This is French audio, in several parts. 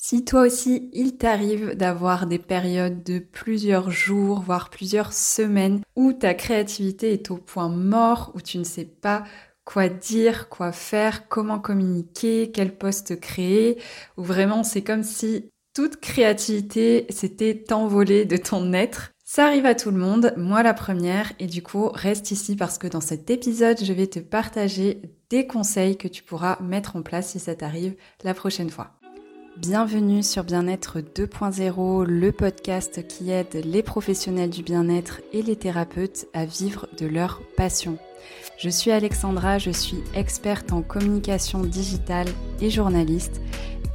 Si toi aussi il t'arrive d'avoir des périodes de plusieurs jours, voire plusieurs semaines, où ta créativité est au point mort, où tu ne sais pas quoi dire, quoi faire, comment communiquer, quel poste créer, où vraiment c'est comme si toute créativité s'était envolée de ton être. Ça arrive à tout le monde, moi la première, et du coup reste ici parce que dans cet épisode je vais te partager des conseils que tu pourras mettre en place si ça t'arrive la prochaine fois. Bienvenue sur Bien-être 2.0, le podcast qui aide les professionnels du bien-être et les thérapeutes à vivre de leur passion. Je suis Alexandra, je suis experte en communication digitale et journaliste.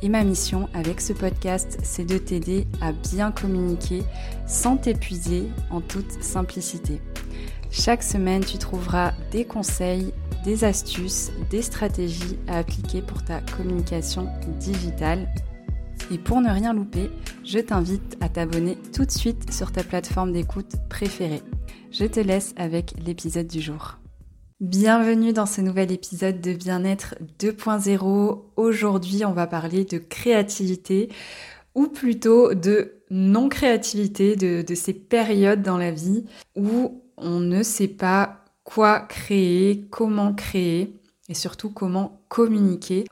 Et ma mission avec ce podcast, c'est de t'aider à bien communiquer sans t'épuiser en toute simplicité. Chaque semaine, tu trouveras des conseils, des astuces, des stratégies à appliquer pour ta communication digitale et pour ne rien louper, je t'invite à t'abonner tout de suite sur ta plateforme d'écoute préférée. Je te laisse avec l'épisode du jour. Bienvenue dans ce nouvel épisode de Bien-être 2.0. Aujourd'hui, on va parler de créativité ou plutôt de non-créativité, de, de, ces périodes dans la vie où on ne sait pas quoi créer, comment créer et surtout comment communiquer,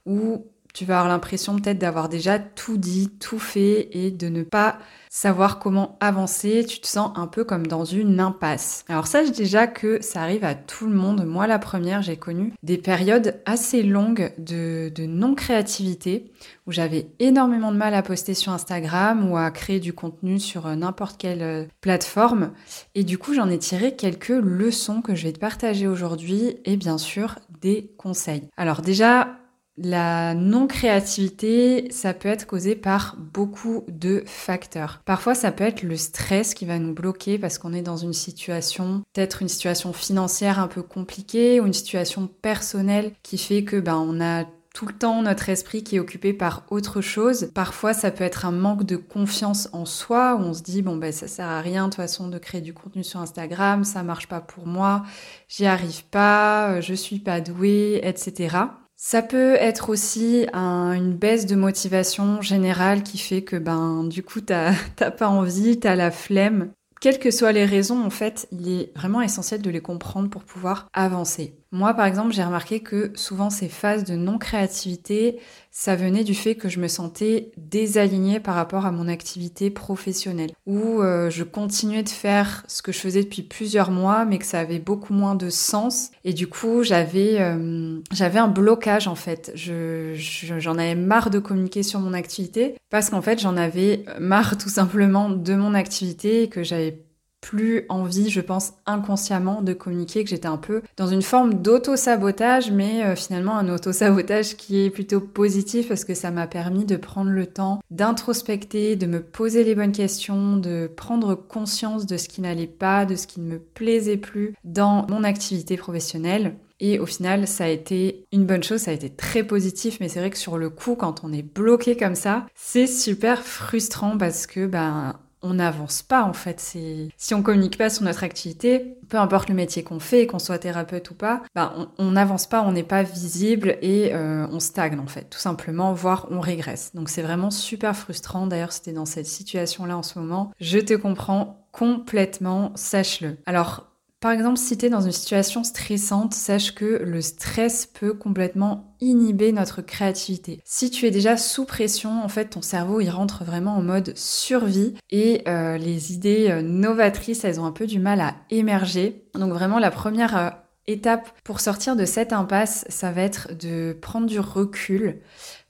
tu vas avoir l'impression peut-être d'avoir déjà tout dit, tout fait et de ne pas savoir comment avancer. Tu te sens un peu comme dans une impasse. Alors sache déjà que ça arrive à tout le monde. Moi, la première, j'ai connu des périodes assez longues de, non-créativité où j'avais énormément de mal à poster sur Instagram ou à créer du contenu sur euh, n'importe quelle euh, plateforme. Et du coup, j'en ai tiré quelques leçons que je vais te partager aujourd'hui et bien sûr des conseils. Alors déjà, la non-créativité, ça peut être causé par beaucoup de facteurs. Parfois, ça peut être le stress qui va nous bloquer parce qu'on est dans une situation, peut-être une situation financière un peu compliquée ou une situation personnelle qui fait que ben on a tout le temps notre esprit qui est occupé par autre chose. Parfois, ça peut être un manque de confiance en soi où on se dit bon ben ça sert à rien de toute façon de créer du contenu sur Instagram, ça marche pas pour moi, j'y arrive pas, je suis pas douée, etc. Ça peut être aussi une baisse de motivation générale qui fait que ben du coup t'as pas envie, t'as la flemme. Quelles que soient les raisons, en fait, il est vraiment essentiel de les comprendre pour pouvoir avancer. Moi, par exemple, j'ai remarqué que souvent ces phases de non-créativité, ça venait du fait que je me sentais désalignée par rapport à mon activité professionnelle, où euh, je continuais de faire ce que je faisais depuis plusieurs mois, mais que ça avait beaucoup moins de sens. Et du coup, j'avais euh, j'avais un blocage en fait. Je, j'en avais marre de communiquer sur mon activité parce qu'en fait, j'en avais marre tout simplement de mon activité et que j'avais plus envie, je pense, inconsciemment de communiquer, que j'étais un peu dans une forme d'auto-sabotage, mais euh, finalement un auto-sabotage qui est plutôt positif parce que ça m'a permis de prendre le temps d'introspecter, de me poser les bonnes questions, de prendre conscience de ce qui n'allait pas, de ce qui ne me plaisait plus dans mon activité professionnelle. Et au final, ça a été une bonne chose, ça a été très positif, mais c'est vrai que sur le coup, quand on est bloqué comme ça, c'est super frustrant parce que, ben, on n'avance pas en fait. Si on communique pas sur notre activité, peu importe le métier qu'on fait, qu'on soit thérapeute ou pas, bah, on n'avance pas, on n'est pas visible et euh, on stagne en fait, tout simplement, voire on régresse. Donc c'est vraiment super frustrant. D'ailleurs, c'était dans cette situation-là en ce moment. Je te comprends complètement, sache-le. Alors par exemple, si tu es dans une situation stressante, sache que le stress peut complètement inhiber notre créativité. Si tu es déjà sous pression, en fait, ton cerveau, il rentre vraiment en mode survie et euh, les idées euh, novatrices, elles ont un peu du mal à émerger. Donc vraiment, la première euh, étape pour sortir de cette impasse, ça va être de prendre du recul,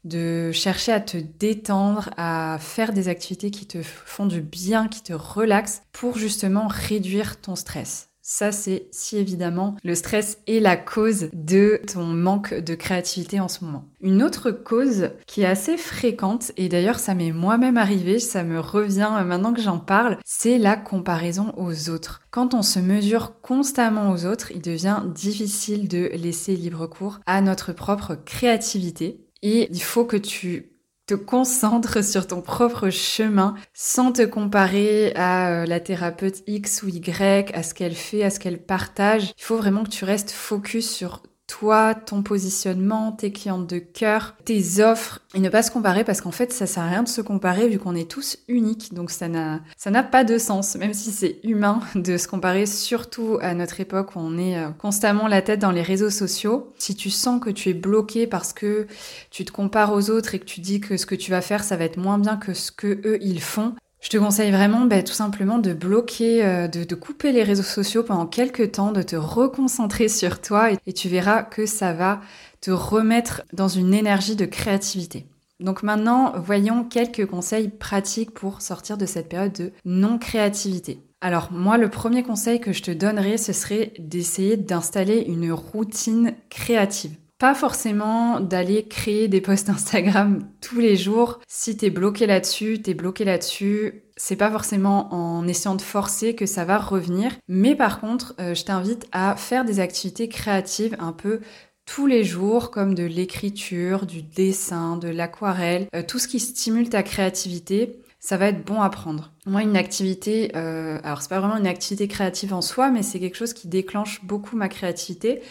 de chercher à te détendre, à faire des activités qui te font du bien, qui te relaxent pour justement réduire ton stress. Ça, c'est si évidemment le stress est la cause de ton manque de créativité en ce moment. Une autre cause qui est assez fréquente, et d'ailleurs ça m'est moi-même arrivé, ça me revient maintenant que j'en parle, c'est la comparaison aux autres. Quand on se mesure constamment aux autres, il devient difficile de laisser libre cours à notre propre créativité. Et il faut que tu te concentres sur ton propre chemin sans te comparer à euh, la thérapeute X ou Y, à ce qu'elle fait, à ce qu'elle partage. Il faut vraiment que tu restes focus sur toi, ton positionnement, tes clientes de cœur, tes offres et ne pas se comparer parce qu'en fait ça sert à rien de se comparer vu qu'on est tous uniques donc ça n'a pas de sens même si c'est humain de se comparer surtout à notre époque où on est euh, constamment la tête dans les réseaux sociaux. Si tu sens que tu es bloqué parce que tu te compares aux autres et que tu dis que ce que tu vas faire ça va être moins bien que ce que eux ils font, je te conseille vraiment bah, tout simplement de bloquer, euh, de, couper les réseaux sociaux pendant quelques temps, de te reconcentrer sur toi et, tu verras que ça va te remettre dans une énergie de créativité. Donc maintenant, voyons quelques conseils pratiques pour sortir de cette période de non-créativité. Alors moi, le premier conseil que je te donnerais, ce serait d'essayer d'installer une routine créative. Pas forcément d'aller créer des posts Instagram tous les jours. Si t'es bloqué là-dessus, t'es bloqué là-dessus. C'est pas forcément en essayant de forcer que ça va revenir. Mais par contre, euh, je t'invite à faire des activités créatives un peu tous les jours, comme de l'écriture, du dessin, de l'aquarelle, euh, tout ce qui stimule ta créativité ça va être bon à prendre. Moi, une activité, euh, alors c'est pas vraiment une activité créative en soi, mais c'est quelque chose qui déclenche beaucoup ma créativité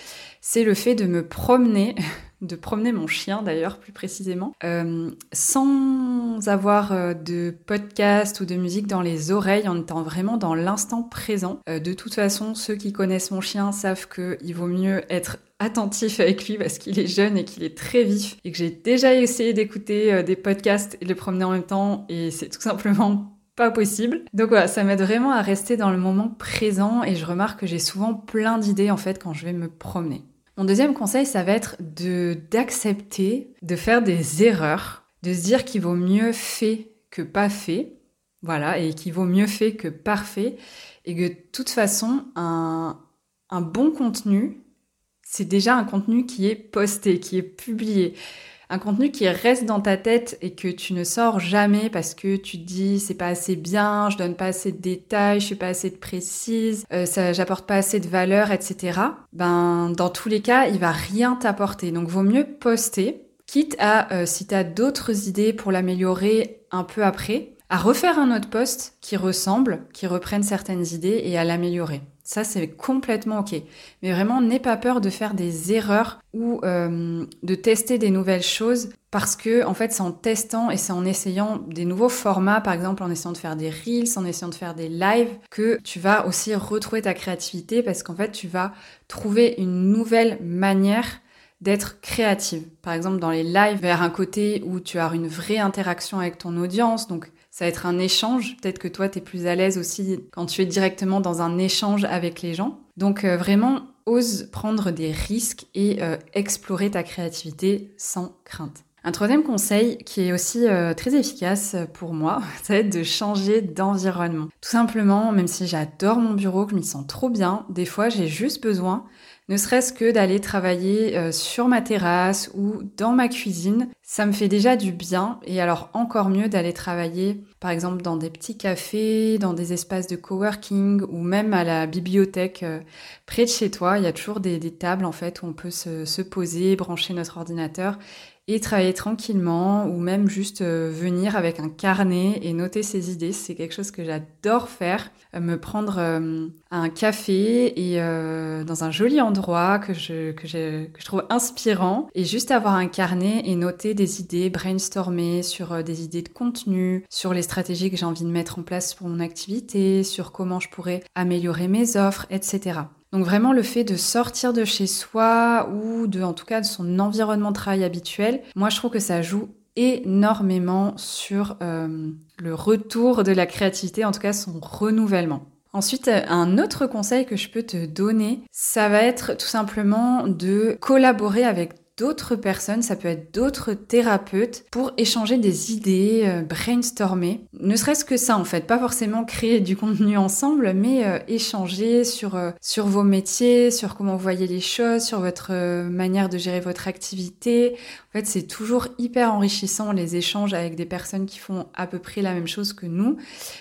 c'est le fait de me promener, de promener mon chien d'ailleurs plus précisément, euh, sans avoir euh, de podcast ou de musique dans les oreilles, en étant vraiment dans l'instant présent. Euh, de toute façon, ceux qui connaissent mon chien savent qu'il vaut mieux être attentif avec lui parce qu'il est jeune et qu'il est très vif et que j'ai déjà essayé d'écouter des podcasts et de le promener en même temps et c'est tout simplement pas possible. Donc voilà, ça m'aide vraiment à rester dans le moment présent et je remarque que j'ai souvent plein d'idées en fait quand je vais me promener. Mon deuxième conseil, ça va être de d'accepter de faire des erreurs, de se dire qu'il vaut mieux fait que pas fait, voilà, et qu'il vaut mieux fait que parfait, et que de toute façon, un, un bon contenu, c'est déjà un contenu qui est posté, qui est publié un contenu qui reste dans ta tête et que tu ne sors jamais parce que tu te dis c'est pas assez bien, je donne pas assez de détails, je suis pas assez de précise, euh, ça, j'apporte pas assez de valeur, etc. Ben, dans tous les cas, il va rien t'apporter. Donc, vaut mieux poster, quitte à, euh, si tu d'autres idées pour l'améliorer un peu après, à refaire un autre post qui ressemble, qui reprenne certaines idées et à l'améliorer. Ça, c'est complètement OK. Mais vraiment, n'aie pas peur de faire des erreurs ou euh, de tester des nouvelles choses parce que, en fait, c'est en testant et c'est en essayant des nouveaux formats, par exemple en essayant de faire des reels, en essayant de faire des lives, que tu vas aussi retrouver ta créativité parce qu'en fait, tu vas trouver une nouvelle manière d'être créative. Par exemple, dans les lives, vers un côté où tu as une vraie interaction avec ton audience, donc ça va être un échange. Peut-être que toi, tu es plus à l'aise aussi quand tu es directement dans un échange avec les gens. Donc euh, vraiment, ose prendre des risques et euh, explorer ta créativité sans crainte. Un troisième conseil qui est aussi euh, très efficace pour moi, ça va être de changer d'environnement. Tout simplement, même si j'adore mon bureau, que je m'y sens trop bien, des fois j'ai juste besoin ne serait-ce que d'aller travailler euh, sur ma terrasse ou dans ma cuisine, ça me fait déjà du bien et alors encore mieux d'aller travailler par exemple dans des petits cafés, dans des espaces de coworking ou même à la bibliothèque euh, près de chez toi. Il y a toujours des, tables en fait où on peut se, se poser, brancher notre ordinateur et travailler tranquillement ou même juste euh, venir avec un carnet et noter ses idées. C'est quelque chose que j'adore faire. Euh, me prendre euh, un café et dans un joli endroit que je, que, que je trouve inspirant et juste avoir un carnet et noter des idées, brainstormer sur des idées de contenu, sur les stratégies que j'ai envie de mettre en place pour mon activité, sur comment je pourrais améliorer mes offres, etc. Donc vraiment le fait de sortir de chez soi ou de en tout cas de son environnement de travail habituel, moi je trouve que ça joue énormément sur euh, le retour de la créativité, en tout cas son renouvellement. Ensuite, un autre conseil que je peux te donner, ça va être tout simplement de collaborer avec d'autres personnes, ça peut être d'autres thérapeutes pour échanger des idées, euh, brainstormer. Ne serait-ce que ça en fait, pas forcément créer du contenu ensemble, mais euh, échanger sur, euh, sur vos métiers, sur comment vous voyez les choses, sur votre manière de gérer votre activité. En fait, c'est toujours hyper enrichissant les échanges avec des personnes qui font à peu près la même chose que nous.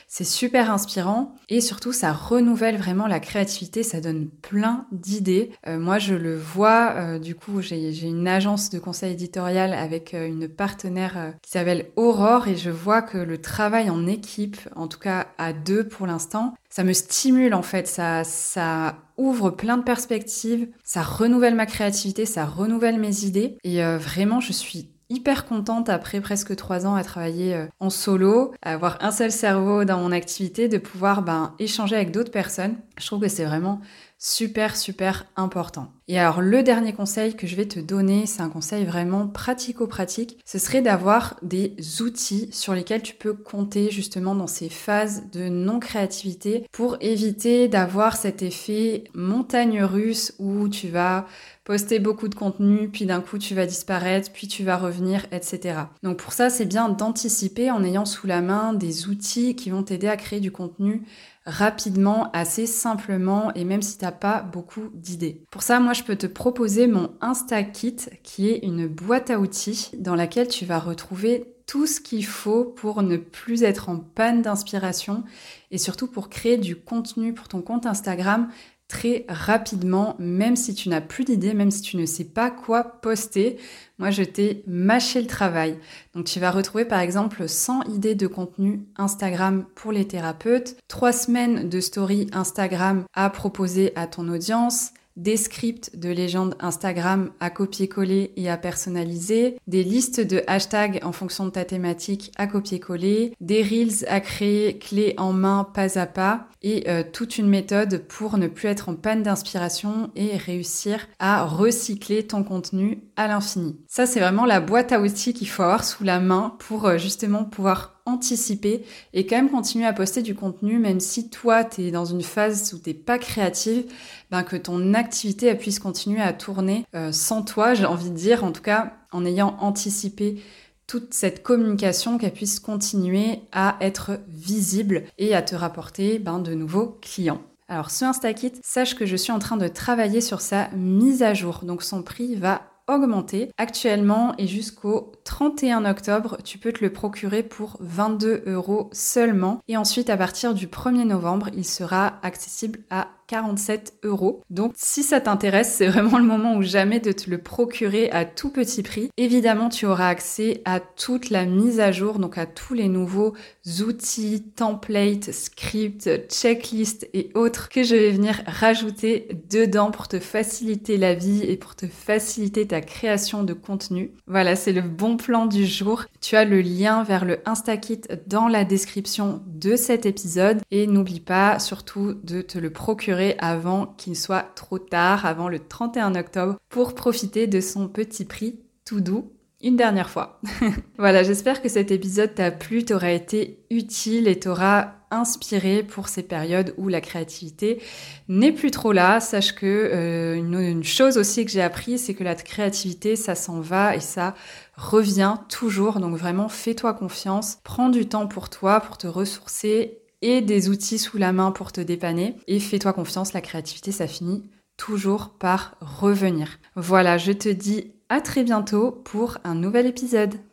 C'est super inspirant et surtout ça renouvelle vraiment la créativité, ça donne plein d'idées. moi je le vois, du coup j'ai une agence de conseil éditorial avec euh, une partenaire euh, qui s'appelle Aurore et je vois que le travail en équipe, en tout cas à deux pour l'instant, ça me stimule en fait, ça, ouvre plein de perspectives, ça renouvelle ma créativité, ça renouvelle mes idées et vraiment je suis hyper contente après presque trois ans à travailler euh, en solo, à avoir un seul cerveau dans mon activité, de pouvoir ben, échanger avec d'autres personnes. Je trouve que c'est vraiment super super important. Et alors le dernier conseil que je vais te donner, c'est un conseil vraiment pratico-pratique, ce serait d'avoir des outils sur lesquels tu peux compter justement dans ces phases de non-créativité pour éviter d'avoir cet effet montagne russe où tu vas poster beaucoup de contenu, puis d'un coup tu vas disparaître, puis tu vas revenir, etc. Donc pour ça, c'est bien d'anticiper en ayant sous la main des outils qui vont t'aider à créer du contenu rapidement, assez simplement et même si tu n'as pas beaucoup d'idées. Pour ça, moi, je peux te proposer mon InstaKit qui est une boîte à outils dans laquelle tu vas retrouver tout ce qu'il faut pour ne plus être en panne d'inspiration et surtout pour créer du contenu pour ton compte Instagram très rapidement, même si tu n'as plus d'idées, même si tu ne sais pas quoi poster. Moi, je t'ai mâché le travail. Donc, tu vas retrouver par exemple 100 idées de contenu Instagram pour les thérapeutes, 3 semaines de story Instagram à proposer à ton audience, des scripts de légendes Instagram à copier-coller et à personnaliser, des listes de hashtags en fonction de ta thématique à copier-coller, des reels à créer clé en main pas à pas et euh, toute une méthode pour ne plus être en panne d'inspiration et réussir à recycler ton contenu à l'infini. Ça c'est vraiment la boîte à outils qu'il faut avoir sous la main pour euh, justement pouvoir anticiper et quand même continuer à poster du contenu, même si toi, tu es dans une phase où t'es pas créative, ben que ton activité puisse continuer à tourner euh, sans toi, j'ai envie de dire, en tout cas en ayant anticipé toute cette communication qu'elle puisse continuer à être visible et à te rapporter ben, de nouveaux clients. Alors ce InstaKit, sache que je suis en train de travailler sur sa mise à jour, donc son prix va augmenter. Actuellement et jusqu'au 31 octobre, tu peux te le procurer pour 22 euros seulement. Et ensuite, à partir du 1er novembre, il sera accessible à 47 euros. Donc si ça t'intéresse, c'est vraiment le moment ou jamais de te le procurer à tout petit prix. Évidemment, tu auras accès à toute la mise à jour, donc à tous les nouveaux outils, templates, scripts, checklists et autres que je vais venir rajouter dedans pour te faciliter la vie et pour te faciliter ta création de contenu. Voilà, c'est le bon plan du jour. Tu as le lien vers le InstaKit dans la description de cet épisode et n'oublie pas surtout de te le procurer avant qu'il soit trop tard, avant le 31 octobre, pour profiter de son petit prix tout doux une dernière fois. voilà, j'espère que cet épisode t'a plu, t'aura été utile et t'aura inspiré pour ces périodes où la créativité n'est plus trop là. Sache que euh, une, chose aussi que j'ai appris, c'est que la créativité, ça s'en va et ça revient toujours. Donc vraiment, fais-toi confiance, prends du temps pour toi, pour te ressourcer et des outils sous la main pour te dépanner. Et fais-toi confiance, la créativité, ça finit toujours par revenir. Voilà, je te dis à très bientôt pour un nouvel épisode.